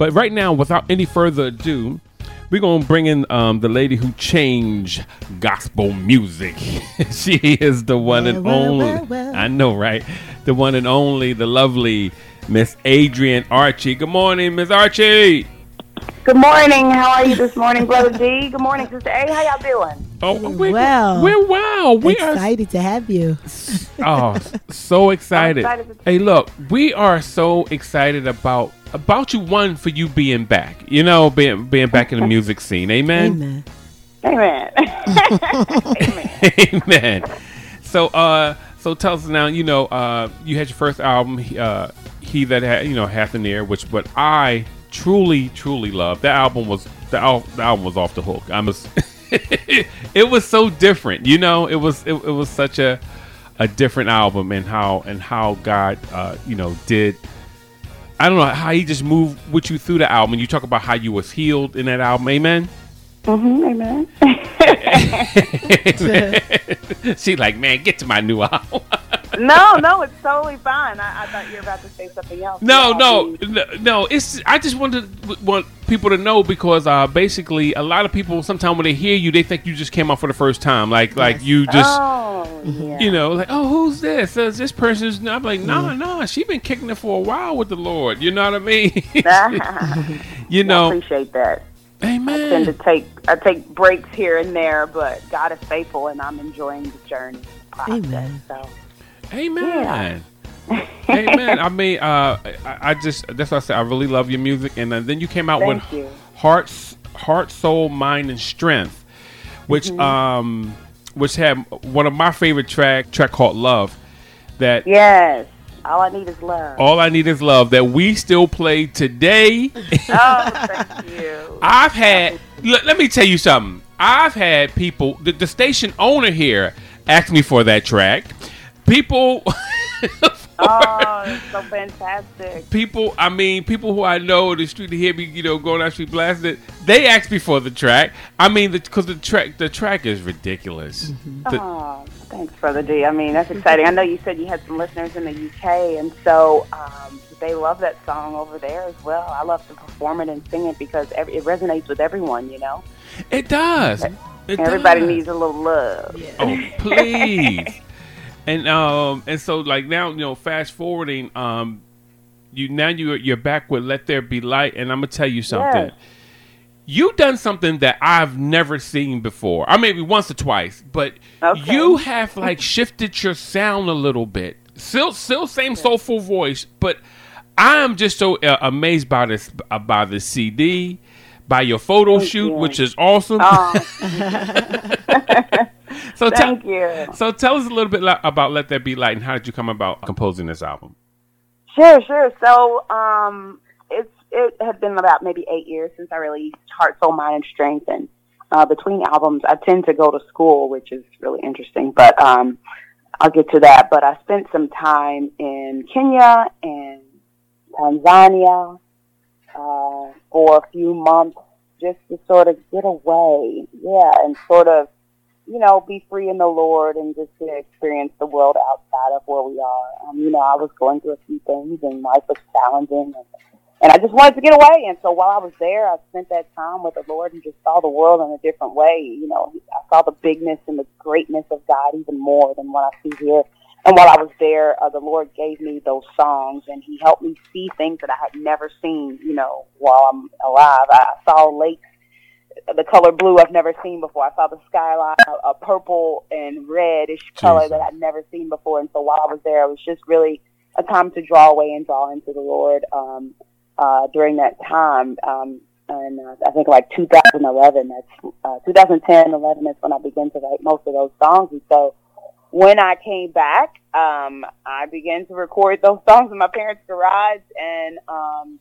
But right now, without any further ado, we're gonna bring in um, the lady who changed gospel music. she is the one Well, and well, only. well. I know, right? The one and only, the lovely Miss Adrienne Archie. Good morning, Miss Archie. Good morning. How are you this morning, Brother D? Good morning, Sister A. How y'all doing? Oh, We're well. We're well. We are Excited to have you. oh so excited. Excited Hey, look, we are so excited about about you. One for you being back. You know, being being back in the music scene. Amen. Amen. Amen. Amen. So, uh, so tell us now. You know, uh, you had your first album, uh, "He That Had," you know, "Hath an Ear," which what I truly, truly love. That album was the, al- the album was off the hook. I was. it was so different. You know, it was it, it was such a a different album and how and how God, uh, you know, did. I don't know how he just moved with you through the album. You talk about how you was healed in that album. Amen. hmm Amen. she like, man, get to my new album. No, no, it's totally fine. I, I thought you were about to say something else. No, no, no, no. It's I just wanted want people to know because uh, basically a lot of people sometimes when they hear you they think you just came out for the first time, like like you just Oh, yeah. you know like oh who's this? Uh, this person's. I'm like no no she's been kicking it for a while with the Lord. You know what I mean? you I know, appreciate that. Amen. I tend Amen. to take I take breaks here and there, but God is faithful, and I'm enjoying the journey. Process, Amen. So Amen. Amen. I mean, uh, I, I just that's what I said. I really love your music, and uh, then you came out Thank with you. hearts, heart, soul, mind, and strength, which Mm-hmm. um, which had one of my favorite track track called Love. That yes, all I need is love. all I need is love. That we still play today. Oh, thank you. I've had. Let, let me tell you something. I've had people. The, the station owner here asked me for that track. People. Oh, it's so fantastic. people, I mean, people who I know in the street to hear me, you know, going the street blasting it, they asked me for the track. I mean, because the, track, the track is ridiculous. The- Oh, thanks, Brother D. I mean, that's exciting. I know you said you had some listeners in the UK, and so um, they love that song over there as well. I love to perform it and sing it because every, it resonates with everyone, you know? it does. It Everybody does. needs a little love. Oh, please. and um, and so like now, you know, fast forwarding, um, you now you you're back with "Let There Be Light," and I'm gonna tell you something. Yes. You done something that I've never seen before. I maybe once or twice, but Okay. you have like shifted your sound a little bit. Still, still same soulful voice, but I am just so uh, amazed by this uh, by the CD, by your photo shoot, you. which is awesome. Oh, so tell, thank you. so tell us a little bit about Let There Be Light and how did you come about composing this album? Sure, sure. So, um, it's it had been about maybe eight years since I released Heart, Soul, Mind, and Strength. And uh, between albums, I tend to go to school, which is really interesting. But um, I'll get to that. But I spent some time in Kenya and Tanzania uh, for a few months just to sort of get away, yeah, and sort of you know, be free in the Lord and just to experience the world outside of where we are. Um, you know, I was going through a few things and life was challenging and, and I just wanted to get away. And so while I was there, I spent that time with the Lord and just saw the world in a different way. You know, I saw the bigness and the greatness of God even more than what I see here. And while I was there, uh, the Lord gave me those songs and he helped me see things that I had never seen, you know, while I'm alive. I saw lakes the color blue I've never seen before. I saw the skyline, a, a purple and reddish color Jesus. that I'd never seen before. And so while I was there, it was just really a time to draw away and draw into the Lord um, uh, during that time. Um, and uh, I think like 2011, that's uh, 2010, 11 is when I began to write most of those songs. And so when I came back, um, I began to record those songs in my parents' garage and. Um,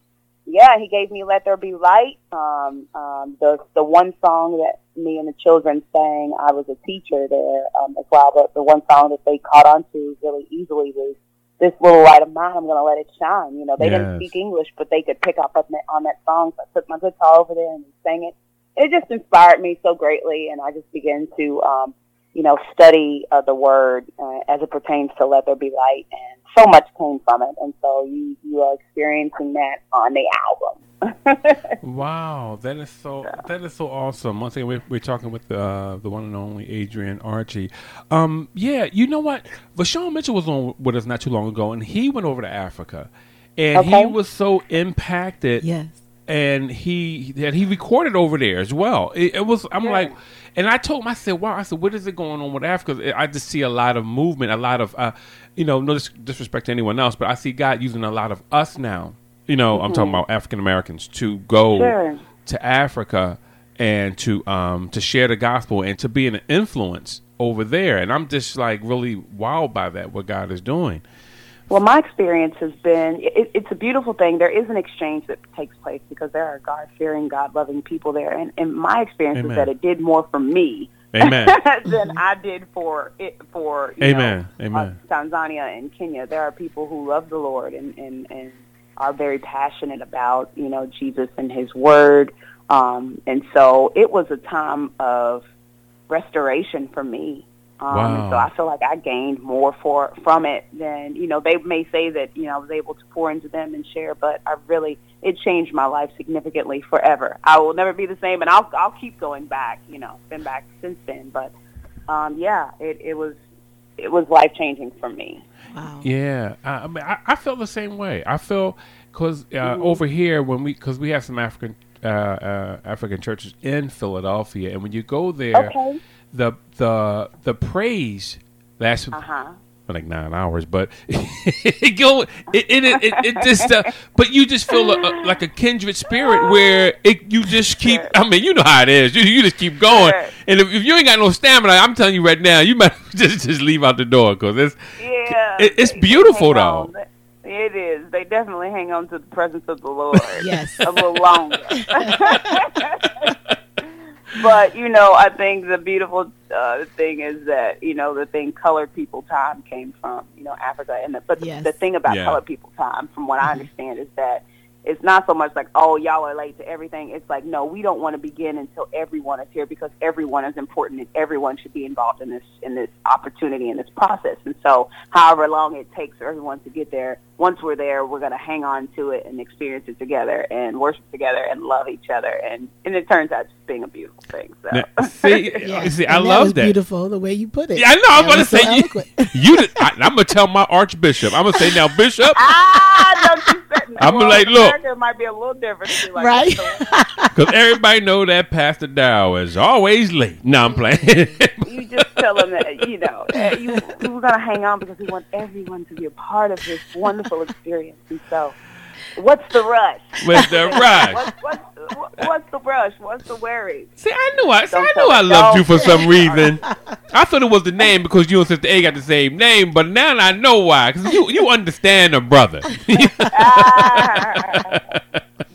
yeah, he gave me "Let There Be Light." Um, um, the the one song that me and the children sang, I was a teacher there um, as well. But the one song that they caught on to really easily was "This Little Light of Mine." I'm gonna let it shine. You know, they didn't speak English, but they could pick up on that, on that song. So I took my guitar over there and sang it. It just inspired me so greatly, and I just began to um, you know, study of the word uh, as it pertains to let there be light, and so much came from it. And so you you are experiencing that on the album. wow, that is so that is so awesome. Once again, we're, we're talking with uh, the one and only Adrienne Archie. Um, yeah, you know what? Vashawn Mitchell was on with us not too long ago, and he went over to Africa, and Okay. he was so impacted. Yes. and he that he recorded over there as well. It, it was I'm Yeah. like, and I told him I said, wow, I said, what is it going on with Africa? I just see a lot of movement, a lot of, uh, you know, no dis- disrespect to anyone else, but I see God using a lot of us now. You know, I'm talking about African Americans to go Sure. to Africa and to um to share the gospel and to be an influence over there. And I'm just like really wowed by that what God is doing. Well, my experience has been it, it's a beautiful thing. There is an exchange that takes place because there are God fearing, God loving people there. And, and my experience Amen. is that it did more for me Amen. than I did for it for you Amen. know, Amen. uh, Tanzania and Kenya. There are people who love the Lord and, and, and are very passionate about you know Jesus and His Word. Um, and so it was a time of restoration for me. Um, Wow. And so I feel like I gained more for from it than you know. They may say that you know I was able to pour into them and share, but I really it changed my life significantly forever. I will never be the same, and I'll I'll keep going back. You know, been back since then, but um, yeah, it, it was it was life changing for me. Wow. Yeah, I, I mean, I, I feel the same way. I feel because uh, Mm-hmm. over here when we because we have some African uh, uh, African churches in Philadelphia, and when you go there, Okay. The the the praise lasts Uh huh. for like nine hours, but it go it it, it, it, it just uh, but you just feel a, a, like a kindred spirit where it you just keep. I mean, you know how it is. You, you just keep going, Sure. and if, if you ain't got no stamina, I'm telling you right now, you might just just leave out the door because it's Yeah, It- it's beautiful, they hang on. though. It is. They definitely hang on to the presence of the Lord. Yes. a little longer. but you know, I think the beautiful uh, thing is that you know the thing colored people time came from you know Africa, and the, but Yes. the thing about Yeah. colored people time, from what I understand, is that it's not so much like oh y'all are late to everything. It's like no, we don't want to begin until everyone is here because everyone is important and everyone should be involved in this in this opportunity in this process. And so, however long it takes for everyone to get there, once we're there, we're going to hang on to it and experience it together and worship together and love each other. And and it turns out just being a beautiful thing. So. Now, see, Yeah. see, I And love was that. Beautiful the way you put it. Yeah, I know. I'm gonna was so say you. you did, I, I'm gonna tell my archbishop. I'm gonna say now, Bishop. ah, don't you say, I'm well, like, look. America might be a little different. It'd Like, Right. Because everybody know that Pastor Dow is always late. No, I'm playing. you just tell him that you know you we're gonna hang on because we want everyone to be a part of this wonderful experience. And so, what's the rush? What's the rush. What's, what's, what- what's the rush? What's the worry? See, I knew I, see, I knew I loved you for some reason. I thought it was the name because you and Sister A got the same name, but now I know why. Because you you understand a brother.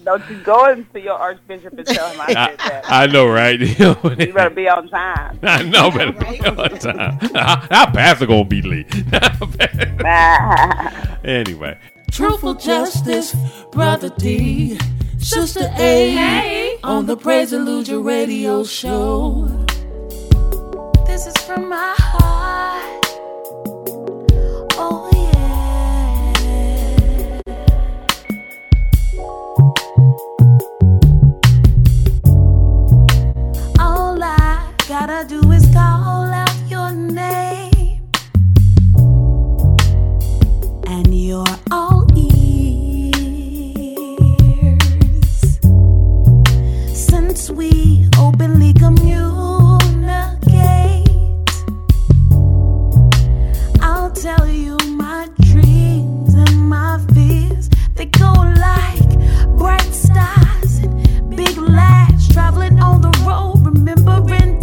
Don't you go into your archbishop and tell him I said that. I, I know, right? You better be on time. I know, better be on time. Our pastor gonna be late. Anyway, Truthful justice, brother D, sister A, on the Praise Hallelujah radio show. This is from my heart. Oh yeah. All I gotta do is call out your name, we openly communicate, I'll tell you my dreams and my fears. They go like bright stars and big lights traveling on the road, remembering.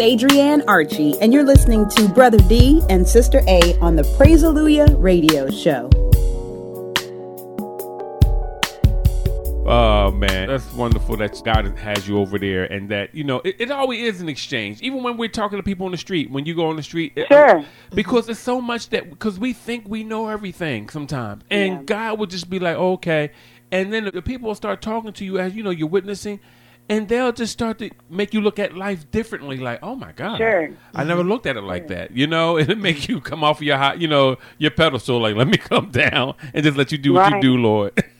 Is Adrienne Archie, and you're listening to Brother D and Sister A on the Praise Hallelujah radio show. Oh man, that's wonderful that God has you over there, and that you know it, it always is an exchange. Even when we're talking to people on the street, when you go on the street, it- Sure. Uh, because it's so much that because we think we know everything sometimes, and Yeah. God will just be like, okay, and then the people will start talking to you as you know you're witnessing. And they'll just start to make you look at life differently. Like, oh my god, Sure. I never looked at it like that. You know, and it make you come off your high, you know, your pedestal. Like, let me come down and just let you do what you do, Lord.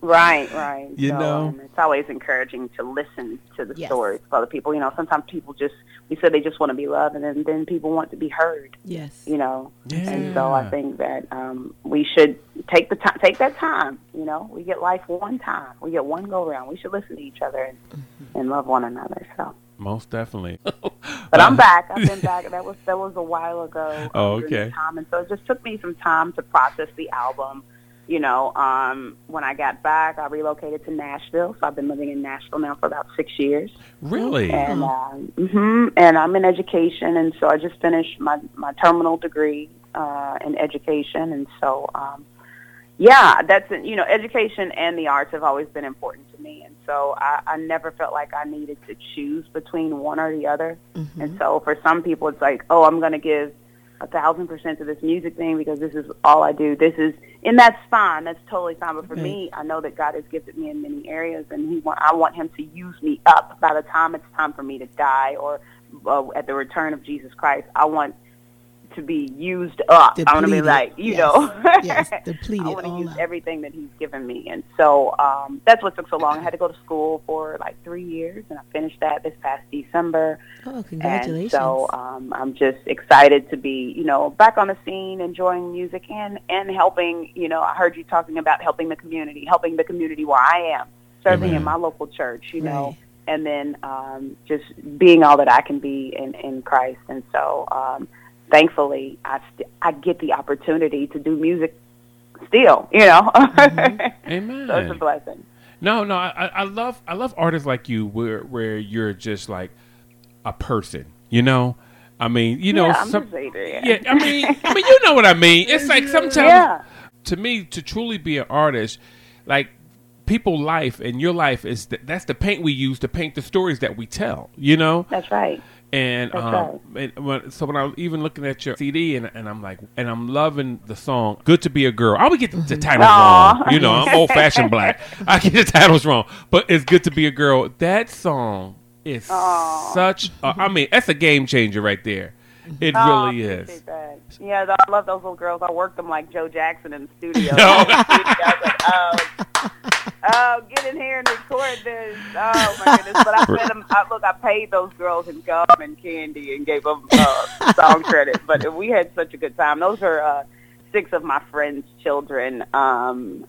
Right, right. You so, know? um, it's always encouraging to listen to the Yes. stories of other people. You know, sometimes people just we said they just want to be loved, and then then people want to be heard. Yes. You know, Yeah. and so I think that um, we should take the time, take that time. You know, we get life one time, we get one go round. We should listen to each other and, Mm-hmm. and love one another. So, Most definitely. but I'm back. I've been back. That was that was a while ago. Oh, okay. Time, and so it just took me some time to process the album. You know, um, when I got back, I relocated to Nashville. So I've been living in Nashville now for about six years. Really? And um, hmm and I'm in education, and so I just finished my my terminal degree uh, in education, and so um, yeah, that's you know, education and the arts have always been important to me, and so I, I never felt like I needed to choose between one or the other. And so for some people, it's like, oh, I'm going to give a thousand percent to this music thing because this is all I do. This is, and that's fine. That's totally fine. But for me, I know that God has gifted me in many areas, and He want I want Him to use me up. By the time it's time for me to die, or uh, at the return of Jesus Christ, I want to be used up. I want to be like, you Yes. know, Yes, depleted I want to use out. everything that He's given me, and so um, that's what took so long. I had to go to school for like three years, and I finished that this past December. Oh, congratulations. And so um, I'm just excited to be, you know, back on the scene, enjoying music and and helping. You know, I heard you talking about helping the community, helping the community where I am, serving in my local church. You know, and then um, just being all that I can be in in Christ. And so, um, thankfully, I st- I get the opportunity to do music still. You know, Amen. Mm-hmm. so it's a blessing. No, no, I, I love I love artists like you where where you're just like a person, you know. I mean, you know, yeah, I'm some, yeah. I mean, I mean, you know what I mean. It's like mm-hmm. sometimes Yeah. to me to truly be an artist, like people life and your life is th- that's the paint we use to paint the stories that we tell, you know. That's right. And um, and when, so when I was even looking at your CD and, and I'm like, and I'm loving the song "Good to Be a Girl." I would get the, the titles Aw. wrong. You know, I'm old fashioned black. I get the titles wrong, but it's "Good to Be a Girl." That song is such. A, I mean, that's a game changer right there. It Oh, really is. that. Yeah, I love those little girls. I worked them like Joe Jackson in the studio. No. I was like, oh, oh, get in here and record this. Oh my goodness! But I said, them, I, look, I paid those girls in gum and candy and gave them uh, song credit. But we had such a good time. Those are uh, six of my friends' children. Um,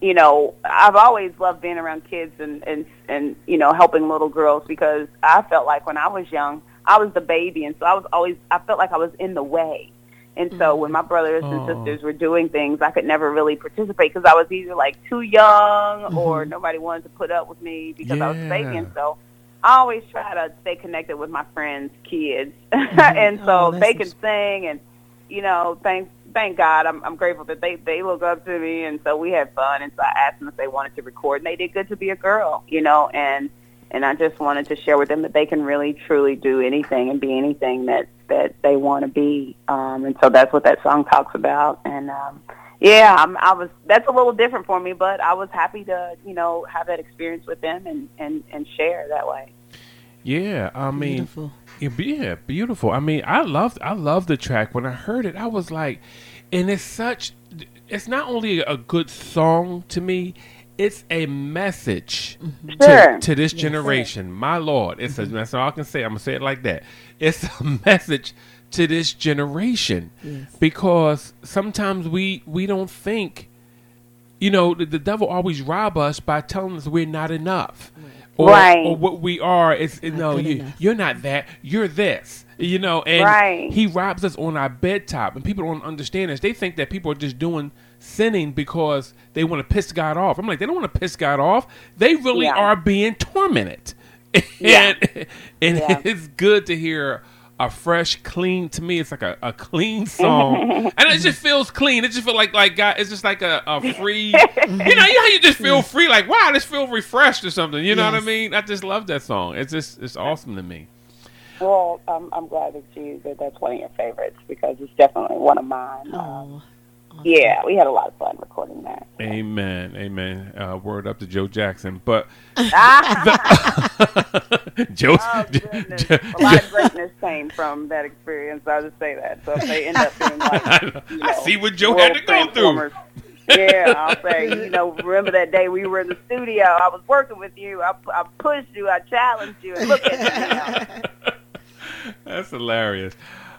you know, I've always loved being around kids and and and you know helping little girls because I felt like when I was young, I was the baby, and so I was always I felt like I was in the way. And mm. so when my brothers and Oh. sisters were doing things, I could never really participate because I was either like too young or mm-hmm. nobody wanted to put up with me because I was. And so I always try to stay connected with my friends' kids, mm-hmm. and so Oh, they can sing and you know, thank thank God, I'm I'm grateful that they they look up to me, and so we had fun. And so I asked them if they wanted to record, and they did good to be a girl, you know, and and I just wanted to share with them that they can really truly do anything and be anything that that they want to be, um, and so that's what that song talks about. And um, yeah, I'm, I was that's a little different for me, but I was happy to you know have that experience with them and and and share that way. Yeah, I mean, Beautiful. Yeah, yeah, beautiful. I mean, I loved I loved the track. When I heard it, I was like, and it's such. It's not only a good song to me. It's a message to, Sure. to this generation. My Lord, it's a, that's all I can say. I'm gonna say it like that. It's a message to this generation because sometimes we we don't think you know, the, the devil always rob us by telling us we're not enough. Or, Right. or what we are is no, good you, you're not that. You're this. You know, and Right. he robs us on our bed top, and people don't understand this. They think that people are just doing sinning because they want to piss God off. I'm like, they don't want to piss God off. They really Yeah. are being tormented. Yeah. and and Yeah. it's good to hear a fresh, clean. To me, it's like a, a clean song, and it just feels clean. It just feels like like God. It's just like a, a free. you know, you know how you just feel free, like wow, I just feel refreshed or something. You know what I mean? I just love that song. It's just it's awesome to me. Well, I'm, I'm glad that you that that's one of your favorites because it's definitely one of mine. Um, Oh, yeah, we had a lot of fun recording that. Amen, amen. Uh, word up to Joe Jackson, but Joe. Oh, goodness. a lot of greatness came from that experience. I'll just say that. So if they end up being like, you know, I see what Joe had to go through. Yeah, I'll say, you know, remember that day we were in the studio? I was working with you. I, I pushed you. I challenged you. And look at you now. That's hilarious.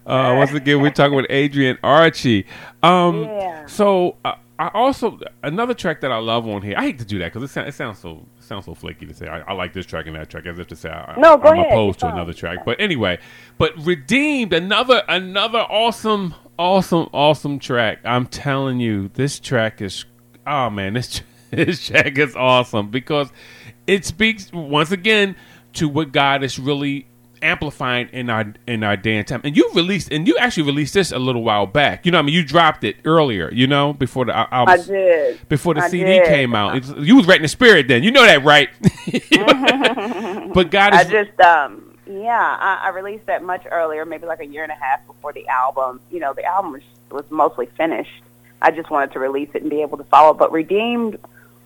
Uh, once again, we're talking with Adrienne Archie. Um, Yeah. So uh, I also another track that I love on here. I hate to do that because it, sound, it sounds so it sounds so flaky to say I, I like this track and that track as if to say I, No, go I'm ahead. opposed to another track. But anyway, but redeemed another another awesome awesome awesome track. I'm telling you, this track is oh man, this this track is awesome because it speaks once again to what God is really amplifying in our in our day and time. And you released and you actually released this a little while back. You know, I mean, you dropped it earlier. You know, before the al- I album did. before the I CD did. came out. It's- you was right in the spirit then. You know that, right? but God I just, um, yeah, I, I released that much earlier, maybe like a year and a half before the album. You know, the album was, was mostly finished. I just wanted to release it and be able to follow. But Redeemed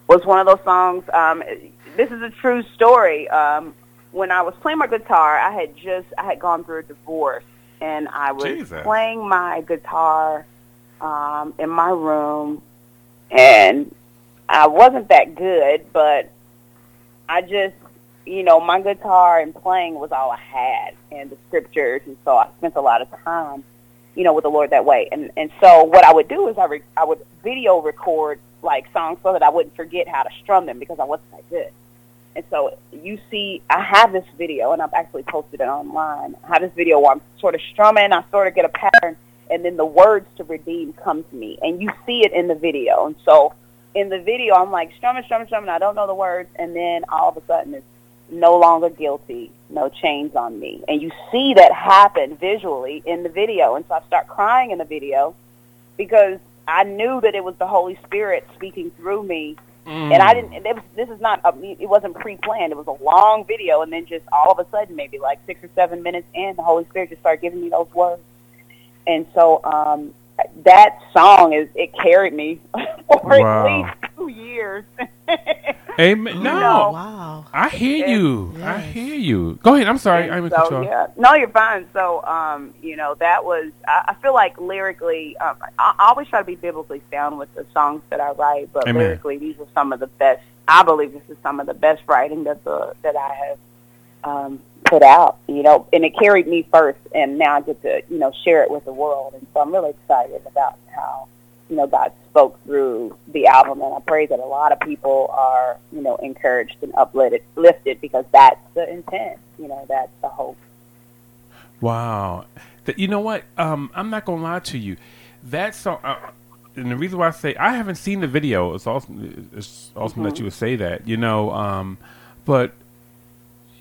was one of those songs. Um, this is a true story. Um, when I was playing my guitar, I had just I had gone through a divorce, and I was Jesus. playing my guitar um, in my room, and I wasn't that good, but I just, you know, my guitar and playing was all I had, and the scriptures, and so I spent a lot of time, you know, with the Lord that way. And and so what I would do is I re- I would video record like songs so that I wouldn't forget how to strum them because I wasn't that good. And so you see, I have this video, and I've actually posted it online. I have this video where I'm sort of strumming, I sort of get a pattern, and then the words to redeem come to me, and you see it in the video. And so in the video, I'm like strumming, strumming, strumming. I don't know the words, and then all of a sudden, it's no longer guilty, no chains on me, and you see that happen visually in the video. And so I start crying in the video because I knew that it was the Holy Spirit speaking through me Mm. and I didn't. It was, this is not. A, it wasn't pre-planned. It was a long video, and then just all of a sudden, maybe like six or seven minutes in, the Holy Spirit just started giving me those words. And so um, that song is it carried me for Wow. at least two years. Amen. No, No. Wow. I hear And- you. I hear you. Go ahead. I'm sorry. And I'm in so, control. Yeah, no, you're fine. So, um, you know, that was. I, I feel like lyrically, um, I, I always try to be biblically sound with the songs that I write, but Amen. lyrically, these are some of the best. I believe this is some of the best writing that the that I have um, put out. You know, and it carried me first, and now I get to you know share it with the world, and so I'm really excited about how you know God spoke through the album, and I pray that a lot of people are you know encouraged and uplifted, lifted because that's the intent. You know, that's the hope. Wow. That you know what? Um, I'm not gonna lie to you. That song, uh, and the reason why I say I haven't seen the video. It's awesome. It's awesome that you would say that. You know, um, but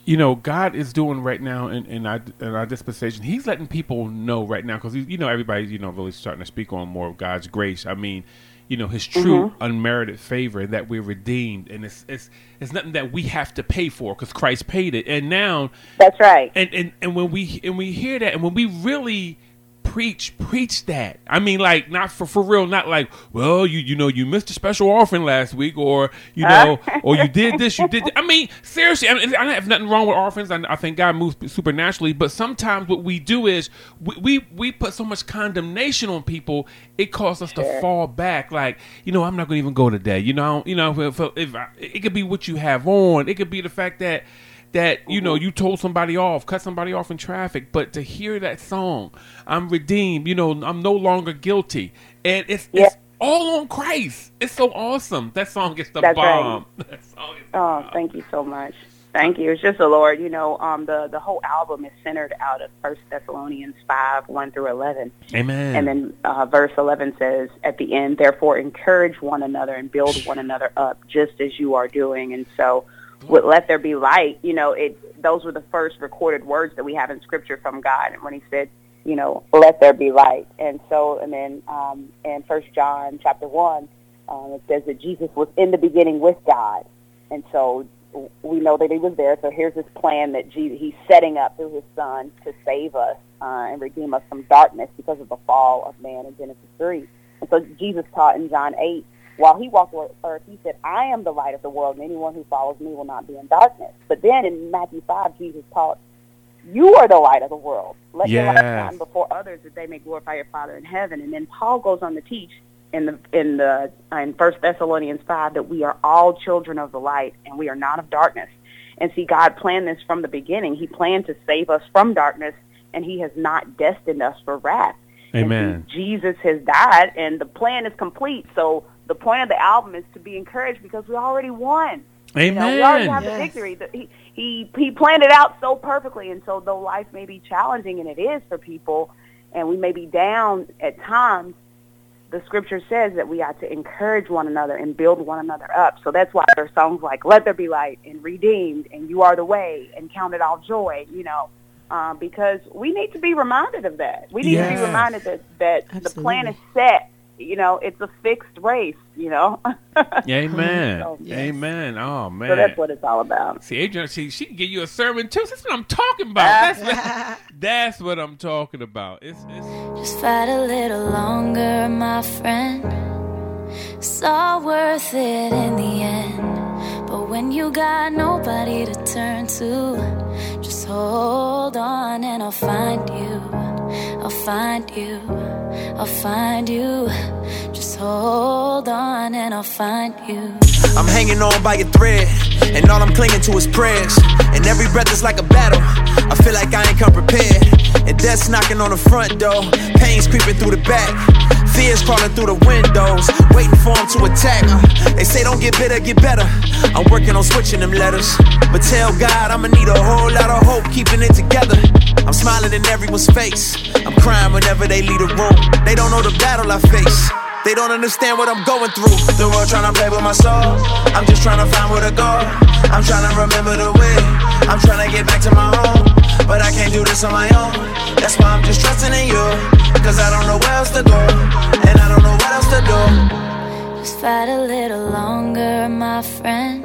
you know, God is doing right now in, in our in our dispensation. He's letting people know right now because you know everybody you know really starting to speak on more of God's grace. I mean, you know, His true mm-hmm. unmerited favor that we're redeemed, and it's it's it's nothing that we have to pay for because Christ paid it. And now That's right. and and and when we and we hear that and when we really preach preach that. I mean like not for for real not like well you you know you missed a special offering last week or you know or you did this you did th-" i mean seriously I, mean, I have nothing wrong with offerings. I, I think god moves supernaturally but sometimes what we do is we we, we put so much condemnation on people it causes us to fall back. Like you know i'm not gonna even go today you know you know if, if I, it could be what you have on. It could be the fact that that you know you told somebody off, cut somebody off in traffic, but to hear that song, I'm redeemed. You know, I'm no longer guilty, and it's Yeah. it's all on Christ. It's so awesome. That song is the That's right. bomb. That song is the Oh, bomb. thank you so much. Thank you. It's just the Lord. You know, um, the the whole album is centered out of First Thessalonians five one through eleven, Amen. and then uh, verse eleven says at the end, therefore encourage one another and build one another up, just as you are doing. And so with "Let there be light," you know, it those were the first recorded words that we have in Scripture from God, and when He said, you know, "Let there be light," and so, and then um, in First John chapter one, um, it says that Jesus was in the beginning with God, and so we know that He was there. So here's this plan that Jesus, He's setting up through His Son to save us uh, and redeem us from darkness because of the fall of man in Genesis three. And so Jesus taught in John eight while he walked the earth, he said, I am the light of the world, and anyone who follows me will not be in darkness. But then in Matthew 5, Jesus taught, You are the light of the world. Let your light shine before others that they may glorify your Father in heaven. And then Paul goes on to teach in the in the uh, in First Thessalonians 5 that we are all children of the light and we are not of darkness. And see, God planned this from the beginning. He planned to save us from darkness, and He has not destined us for wrath. Amen. see, Jesus has died, and the plan is complete. So the point of the album is to be encouraged because we already won. You know, we already have Amen. the victory. The- He, he he planned it out so perfectly, and so though life may be challenging, and it is for people, and we may be down at times, the scripture says that we ought to encourage one another and build one another up. So that's why there are songs like "Let There Be Light" and "Redeemed" and "You Are the Way" and "Count It All Joy." You know, uh, because we need to be reminded of that. We need to be reminded that that the plan is set. You know, it's a fixed race. You know, Amen. So- Amen. Oh man. so that's what it's all about. See, Adrienne, see, she can give you a sermon too. That's what I'm talking about. Ah. That's what, that's what I'm talking about. It's, it's Just fight a little longer, my friend. It's all worth it in the end. But when you got nobody to turn to, just hold on and I'll find you. I'll find you. I'll find you. Just hold on and I'll find you. I'm hanging on by a thread, and all I'm clinging to is prayers. And every breath is like a battle. I feel like I ain't come prepared. And death's knocking on the front door, pain's creeping through the back. Fears crawling through the windows, waiting for 'em to attack. They say don't get bitter, get better. I'm working on switching them letters. But tell God I'ma need a whole lot of hope keeping it together. I'm smiling in everyone's face. I'm crying whenever they leave the room. They don't know the battle I face. They don't understand what I'm going through. The world trying to play with my soul. I'm just trying to find where to go. I'm trying to remember the way. I'm trying to get back to my home. But I can't do this on my own. That's why I'm just trusting in you. Cause I don't know where else to go. And I don't know what else to do. Just fight a little longer, my friend.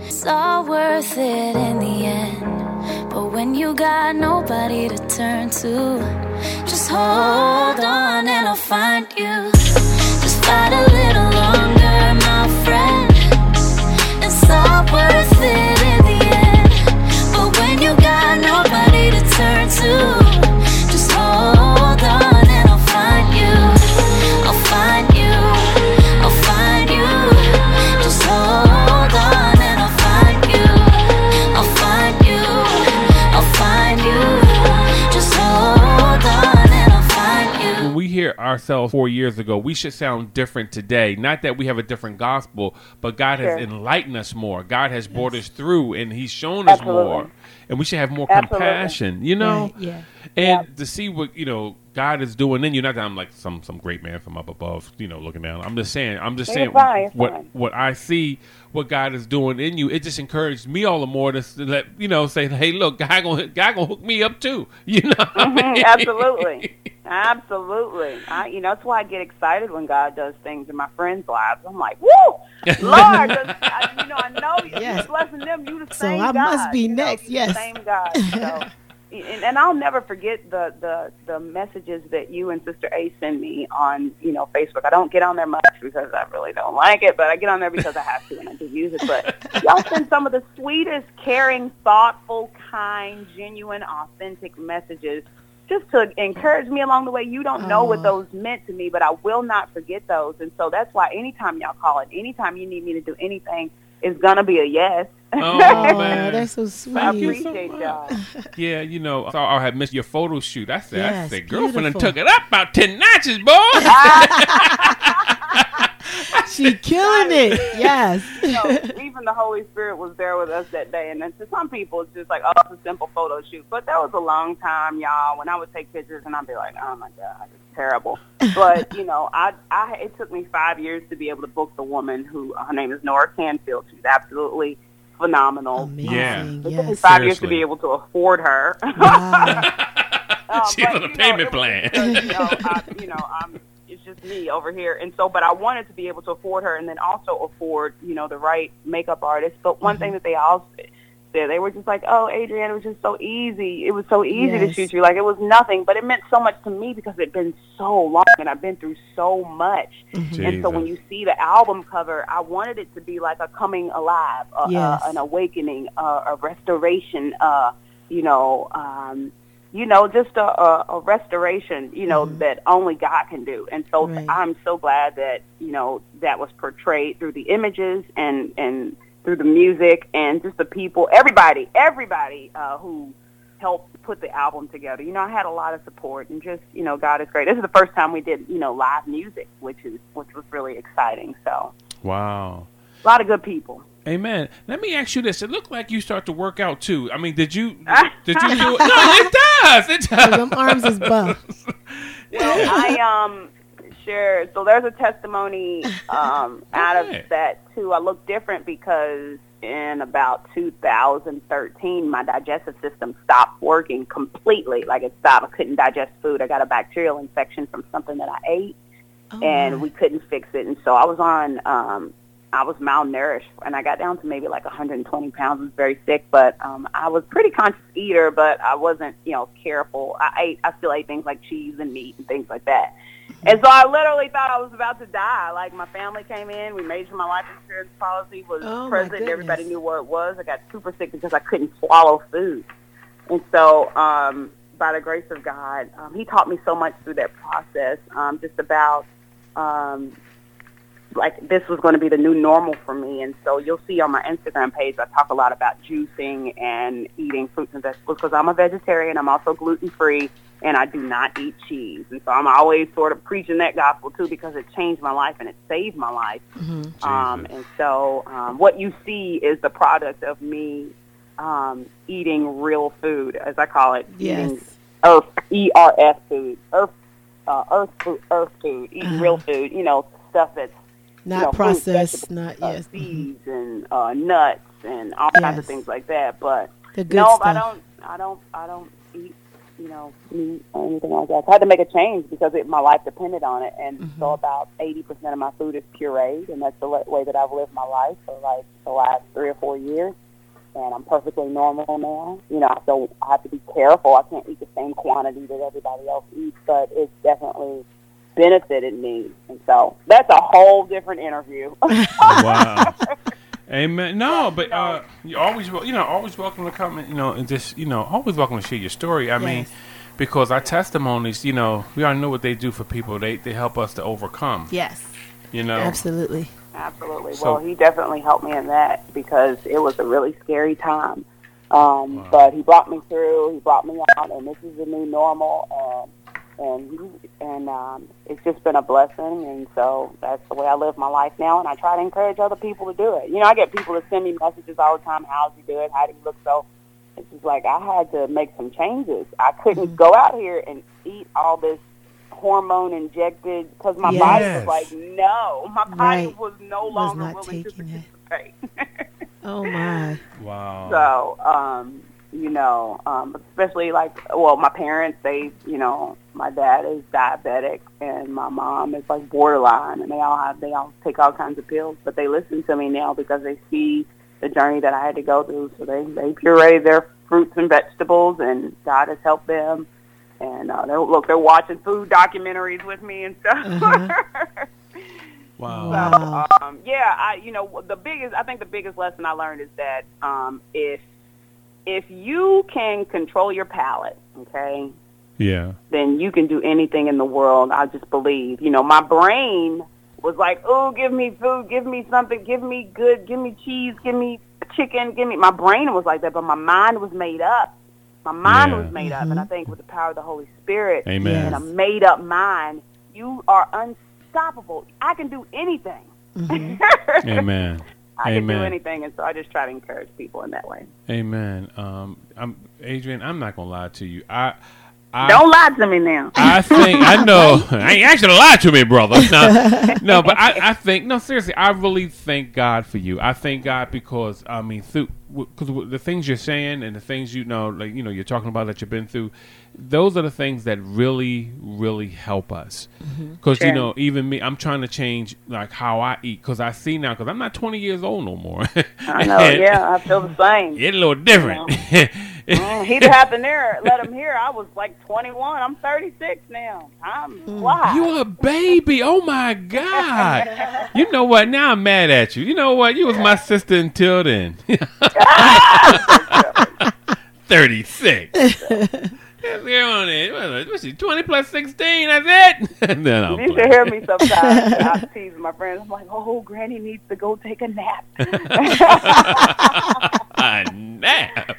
It's all worth it in the end. But when you got nobody to turn to, just hold on and I'll find you. Just fight a ourselves four years ago, we should sound different today. Not that we have a different gospel, but God has enlightened us more. God has brought us through, and He's shown us more. And we should have more Absolutely. compassion, you know. Right, yeah. And to see what you know God is doing in you. Not that I'm like some some great man from up above, you know, looking down. I'm just saying. I'm just saying fine, what fine. what I see, what God is doing in you. It just encouraged me all the more to let you know, say, hey, look, God gonna God gonna hook me up too. You know. what I mm-hmm. mean? absolutely, absolutely. I, you know, that's why I get excited when God does things in my friends' lives. I'm like, "Woo, Lord, I, you know, I know you- Yes. you're blessing them. You the So same I God. must be you next, you yes. the same God. So, and, and I'll never forget the the the messages that you and Sister A send me on you know Facebook. I don't get on there much because I really don't like it, but I get on there because I have to and I do use it. But y'all send some of the sweetest, caring, thoughtful, kind, genuine, authentic messages just to encourage me along the way. You don't know what uh-huh. those meant to me, but I will not forget those. And so that's why anytime y'all call it, anytime you need me to do anything, it's gonna be a yes. Oh, man. that's so sweet. I Thank you so appreciate y'all. Yeah, you know, so I had missed your photo shoot. I said, I said, girlfriend and beautiful. took it up about ten notches, boy. She killing it. Yes. you know, even the Holy Spirit was there with us that day. And then to some people, it's just like, oh, it's a simple photo shoot. But that was a long time, y'all, when I would take pictures and I'd be like, oh my God, it's terrible. But, you know, I, I, it took me five years to be able to book the woman who, her name is Nora Canfield. She's absolutely phenomenal. Amazing. Yeah. It took me Yes. five years to be able to afford her. Wow. Um, She's but, on a you know, payment was plan. you know, I, you know, I'm, it's just me over here, and so, but I wanted to be able to afford her, and then also afford, you know, the right makeup artist. But one Mm-hmm. thing that they all said, they were just like, "Oh, Adrienne, it was just so easy. It was so easy to shoot you. Like it was nothing, but it meant so much to me because it'd been so long, and I've been through so much. Mm-hmm. And so when you see the album cover, I wanted it to be like a coming alive, a, Yes. a, an awakening, a, a restoration. Uh, you know, um, you know, just a, a, a restoration. You know that only God can do. And so Mm-hmm. Right. I'm so glad that you know that was portrayed through the images and and through the music and just the people, everybody, everybody uh, who helped put the album together. You know, I had a lot of support and just, you know, God is great. This is the first time we did, you know, live music, which is which was really exciting. So, Wow. a lot of good people. Amen. Let me ask you this. It looked like you start to work out too. I mean, did you did you do it? No, it does. It does. Them arms is buff. Well, I um sure. So there's a testimony um out Okay. of that too. I look different because in about 2013, my digestive system stopped working completely. Like it stopped. I couldn't digest food. I got a bacterial infection from something that I ate. Oh, and we couldn't fix it. And so I was on, um, I was malnourished, and I got down to maybe like 120 pounds. I was very sick, but um, I was pretty conscious eater, but I wasn't, you know, careful. I ate, I still ate things like cheese and meat and things like that. And so I literally thought I was about to die. Like my family came in, we made sure my life insurance policy was Oh, present. Everybody knew where it was. I got super sick because I couldn't swallow food. And so, um, by the grace of God, um, He taught me so much through that process, um, just about um, like this was going to be the new normal for me. And so you'll see on my Instagram page, I talk a lot about juicing and eating fruits and vegetables because I'm a vegetarian. I'm also gluten free and I do not eat cheese. And so I'm always sort of preaching that gospel too because it changed my life and it saved my life. Um, and so um, what you see is the product of me um, eating real food, as I call it, eating Yes. earth, E R F food, earth, uh, earth food, earth food, eating Uh-huh. real food. You know, stuff that's Not you know, processed, not uh, yes. mhm. seeds and uh, nuts and all kinds of things like that. But The good no, stuff. I don't, I don't, I don't eat, you know, meat or anything like that. So I had to make a change because it, my life depended on it, and Mm-hmm. so about eighty percent of my food is pureed, and that's the way that I've lived my life for like the last three or four years. And I'm perfectly normal now. You know, so I have to be careful. I can't eat the same quantity that everybody else eats, but it's definitely benefited me. And so that's a whole different interview. wow. Amen. No, but uh, you always, wel- you know, always welcome to come, and, you know, and just, you know, always welcome to share your story. I mean, because our testimonies, you know, we all know what they do for people. They they help us to overcome. Yes. You know, Absolutely. Absolutely. So- well, he definitely helped me in that because it was a really scary time. Um, But he brought me through. He brought me out, and this is the new normal. And and and um, it's just been a blessing. And so that's the way I live my life now. And I try to encourage other people to do it. You know, I get people that send me messages all the time. How's you do it? How do you look? So it's just like I had to make some changes. I couldn't go out here and eat all this hormone injected because my body was like, no, my body Right. was no Was longer not willing to taking it. participate. Oh my. wow. so, um, you know, um, especially like, well, my parents, they, you know, my dad is diabetic and my mom is like borderline, and they all have, they all take all kinds of pills, but they listen to me now because they see the journey that I had to go through. So they they puree their fruits and vegetables, and God has helped them. And uh, they're look, they're watching food documentaries with me and stuff. Uh-huh. wow. Wow. So, um, yeah, I you know the biggest I think the biggest lesson I learned is that um, if if you can control your palate, okay, Yeah. then you can do anything in the world. I just believe. You know, my brain was like, "Oh, give me food, give me something, give me good, give me cheese, give me chicken, give me." My brain was like that, but my mind was made up. My mind Yeah. was made up, and I mm-hmm. think with the power of the Holy Spirit Amen. and a made up mind, you are unstoppable. I can do anything. Mm-hmm. Amen. I can do anything, and so I just try to encourage people in that way. Amen. Um, I'm Adrienne. I'm not gonna lie to you. I I, Don't lie to me now. I think I know. I ain't actually lied to me, brother. No, no, but I, I think no. Seriously, I really thank God for you. I thank God because I mean, through because the things you're saying and the things you know, like you know, you're talking about that you've been through. Those are the things that really, really help us. Mm-hmm. Because you Sure. know, even me, I'm trying to change like how I eat. Because I see now, because I'm not 20 years old no more. I know. Yeah, I feel the same. it's a little different. Mm, he'd have to near let him hear. I was like 21. I'm 36 now. I'm fly. You a baby. Oh my God. You know what? Now I'm mad at you. You know what? You was my sister until then. 36. You're on it. What- What's she, 20 plus 16? That's it? no, no, I'm You should playing. hear me sometimes. I tease my friends. I'm like, oh, Granny needs to go take a nap. A nap.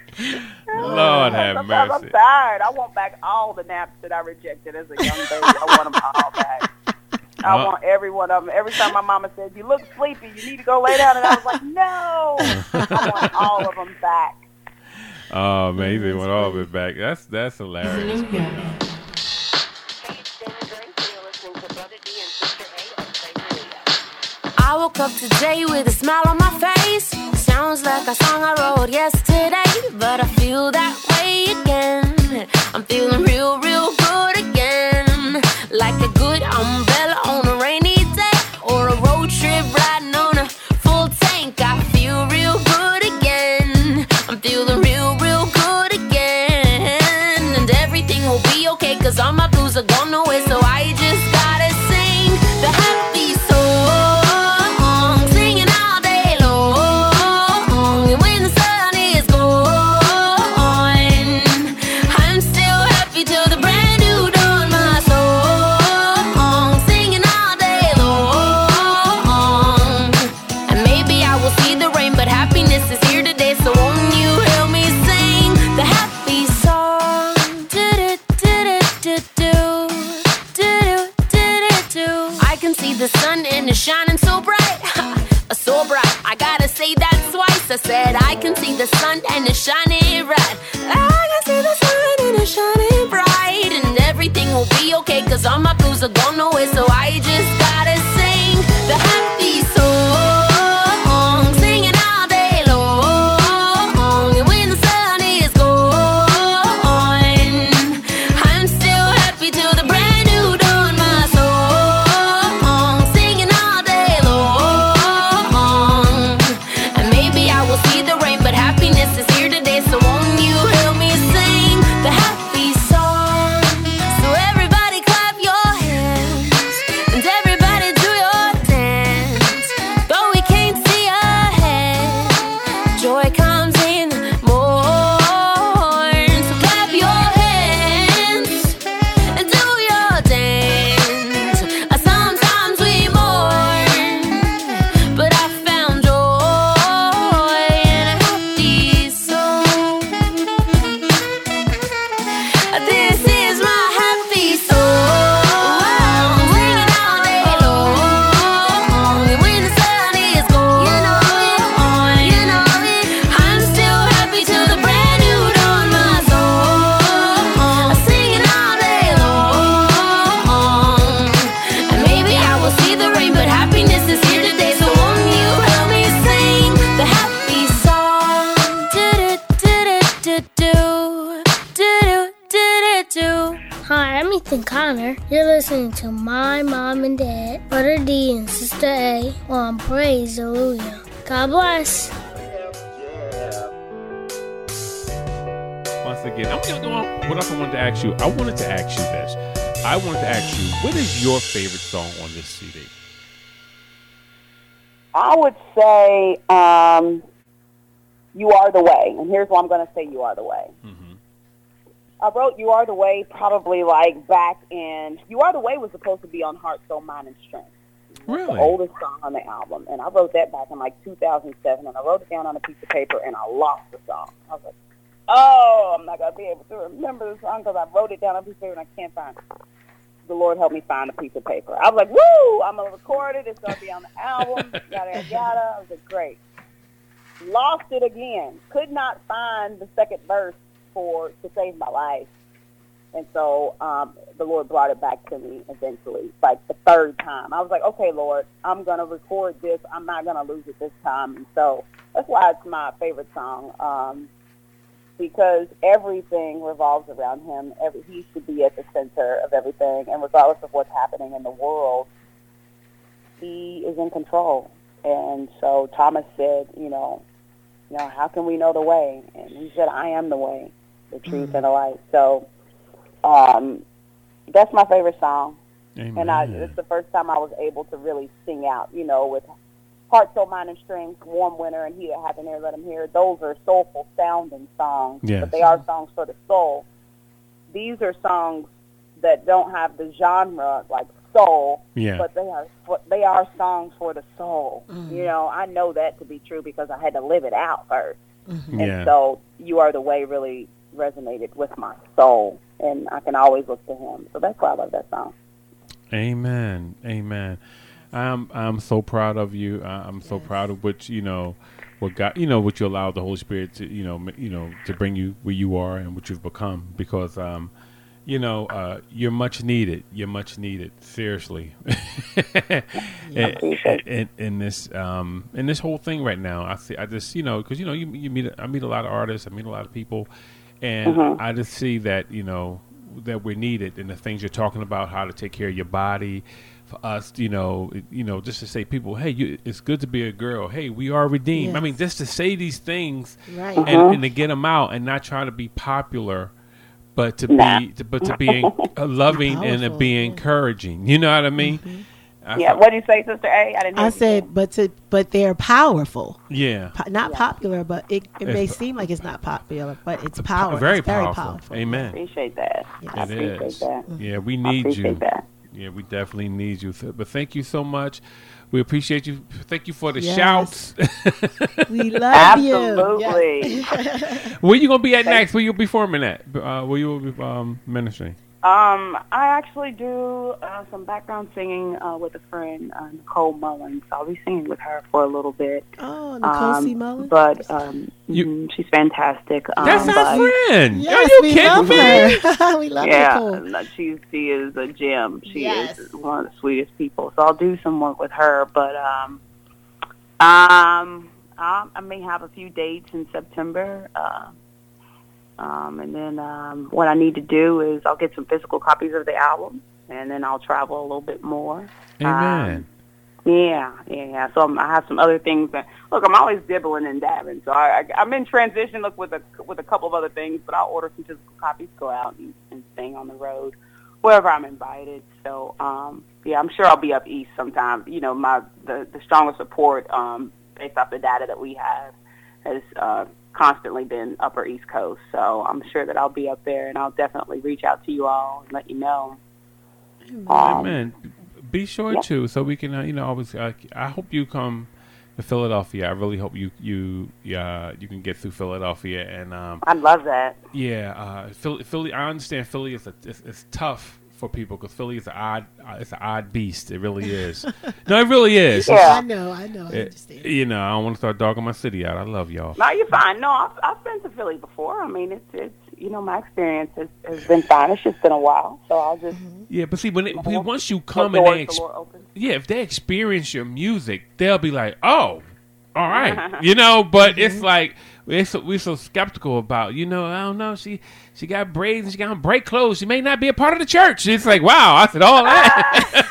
Lord have Sometimes mercy. I'm tired. I want back all the naps that I rejected as a young baby. I want them all back. I Uh, want every one of them. Every time my mama said, "You look sleepy. You need to go lay down," and I was like, "No, I want all of them back." Oh, man, they went all of it back. That's that's hilarious. I woke up today with a smile on my face. Sounds like a song I wrote yesterday, but I feel that way again. I'm feeling real, real good again. Like a good umbrella shining bright. I can see the sun and it's shining bright. And everything will be okay, cause all my blues are gone away. So I just Connor. You're listening to my mom and dad, Brother D and Sister A on Praise Hallelujah. God bless. Once again, I'm gonna go on. What else I wanted to ask you? I wanted to ask you this. I wanted to ask you, what is your favorite song on this CD? I would say, um, "You Are the Way," and here's why I'm going to say "You Are the Way." I wrote "You Are the Way" probably like back in. "You Are the Way" was supposed to be on Heart, Soul, Mind, and Strength. Really? the oldest song on the album, and I wrote that back in like 2007, and I wrote it down on a piece of paper, and I lost the song. I was like, "Oh, I'm not gonna be able to remember the song because I wrote it down on a piece of paper and I can't find it." The Lord helped me find a piece of paper. I was like, "Woo! I'm gonna record it. It's gonna be on the album." yada yada yada. I was like, "Great." Lost it again. Could not find the second verse for "To Save My Life." And so um, the Lord brought it back to me eventually, like the third time. I was like, okay, Lord, I'm going to record this. I'm not going to lose it this time. And so that's why it's my favorite song um, because everything revolves around him. Every, he should be at the center of everything. And regardless of what's happening in the world, he is in control. And so Thomas said, you know, you know, how can we know the way? And he said, I am the way, the truth, mm. and the light. So um, that's my favorite song. And I, it's the first time I was able to really sing out, you know, with Heart, Soul, Mind, and Strength, Warm Winter, and He That Hath an Ear, Let Him Hear. Those are soulful sounding songs, Yes. but they are songs for the soul. These are songs that don't have the genre like soul, Yeah. but they are they are songs for the soul. Mm. You know, I know that to be true because I had to live it out 1st mm-hmm. Yeah. and so "You Are the Way" really resonated with my soul, and I can always look to Him. So that's why I love that song. Amen. Amen. I'm I'm so proud of you. I'm so proud of what you know, what God, you know, what you allowed the Holy Spirit to, you know, you know, to bring you where you are and what you've become. Because, um, you know, uh, you're much needed. You're much needed. Seriously. in, in, in this um, in this whole thing right now, I see. I just you know because you know you you meet I meet a lot of artists. I meet a lot of people, and Mhm. I just see that you know that we're needed and the things you're talking about, how to take care of your body. For us, you know, you know, just to say, people, hey, you, it's good to be a girl. Hey, we are redeemed. I mean, just to say these things Right. and, Mhm. and to get them out and not try to be popular, but to Nah. be, to, but to be uh, loving and to be encouraging. You know what I mean? I yeah. thought- What did you say, Sister A? I didn't. Hear I you. said, but to but they're powerful. Yeah. Po- not popular, but it, it may It's- seem like it's not popular, but it's powerful. very it's very powerful. powerful. Amen. Appreciate that. I It appreciate is. that. Yeah, we I need you. that. Yeah, we definitely need you. But thank you so much. We appreciate you. Thank you for the Yes. shouts. We love you. Absolutely. Where you gonna be at next? Where you performing at? Uh, where you will be um, ministering? Um, I actually do uh, some background singing uh, with a friend, uh, Nicole Mullins. I'll be singing with her for a little bit. Oh, Nicole um, C. Mullins? But um, mhm, she's fantastic. Um, That's but- our friend. Yes, Are you we kidding love me? her. we love yeah, Nicole. no, she she is a gem. She Yes. is one of the sweetest people. So I'll do some work with her. But um, um, I, I may have a few dates in September. Uh, um, and then um, what I need to do is I'll get some physical copies of the album, and then I'll travel a little bit more. Amen. Yeah, yeah, yeah. So I'm, I have some other things that look. I'm always dibbling and dabbing. So I, I, I'm in transition. Look with a with a couple of other things, but I'll order some physical copies, go out and, and sing on the road wherever I'm invited. So um, yeah, I'm sure I'll be up east sometime. You know, my the the strongest support um, based off the data that we have has uh, constantly been Upper East Coast. So I'm sure that I'll be up there, and I'll definitely reach out to you all and let you know. Um, Amen. Be sure yeah. to so we can uh, you know always. Uh, I hope you come to Philadelphia. I really hope you you uh, you can get through Philadelphia and um, I love that. Yeah, uh, Philly, Philly. I understand Philly is a, it's, it's tough for people because Philly is an odd. Uh, it's an odd beast. It really is. no, it really is. I know, I know. I It- understand. you know, I don't want to start dogging my city out. I love y'all. No, you're fine. No, I've, I've been to Philly before. I mean, it's it's you know my experience has, has been fine. It's just been a while, so I'll just Yeah, but see, when it, Mhm. once you What come and doors they, the ex- opens. yeah, if they experience your music, they'll be like, oh, all right, you know. But it's like we're so, we're so skeptical about, you know, I don't know. She she got braids and she got on break clothes. She may not be a part of the church. It's like, wow. I said, all that.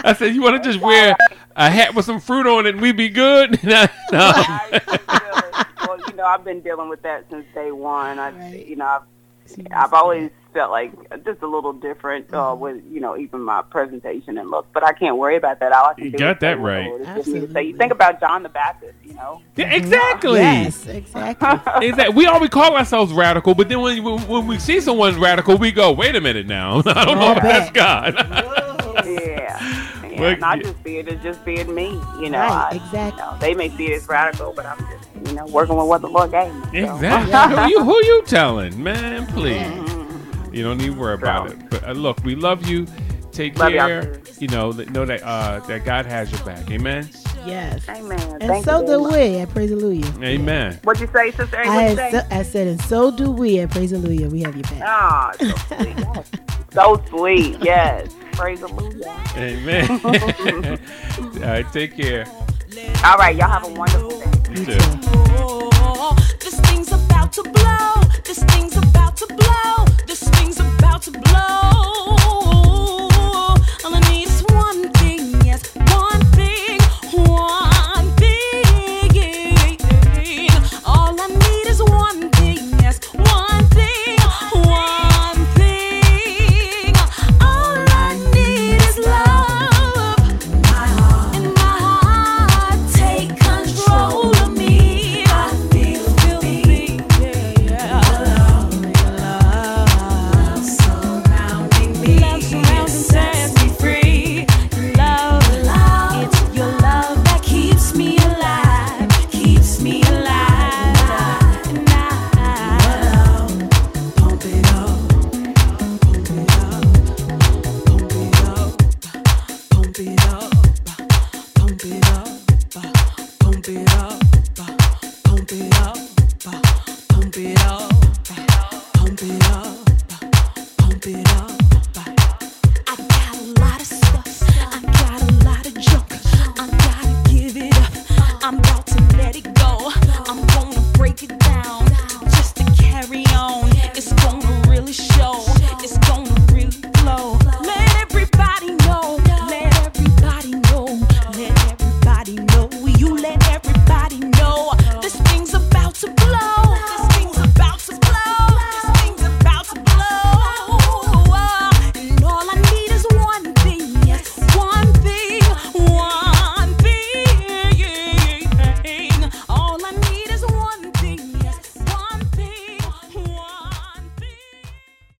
I said, you want to just wear a hat with some fruit on it and we be good? no. well, you know, I've been dealing with that since day one. I, you know, I've, I've always felt like just a little different uh, Mm-hmm. with, you know, even my presentation and look. But I can't worry about that. All I can You do got is that right. Lord has given me to say. You think about John the Baptist, you know. Yeah, exactly. Yes, exactly. Exactly. We always call ourselves radical, but then when, when, when we see someone radical, we go, "Wait a minute now! I don't know Fall if that's back. yeah. God." Yeah, Well, and I yeah. just see it as just being me, you know. Right, I, exactly. You know, they may see it as radical, but I'm just, you know, working with what the Lord gave me. so. Exactly. who you who you telling, man? Please. You don't need to worry about it. But uh, look, we love you. Take Love y'all care. You know, that- know that uh, that God has your back. Amen. Yes. Amen. And Thank so do much. we at Praise Hallelujah. Amen. What'd you say, Sister A? I, What'd you say? so, I said, and so do we at Praise Hallelujah. We have your back. Ah, so sweet. Yes. So sweet. Yes. Praise the Lord. Amen. All right, take care. All right. Y'all have a wonderful day. You too. This thing's about to blow. This thing's to blow.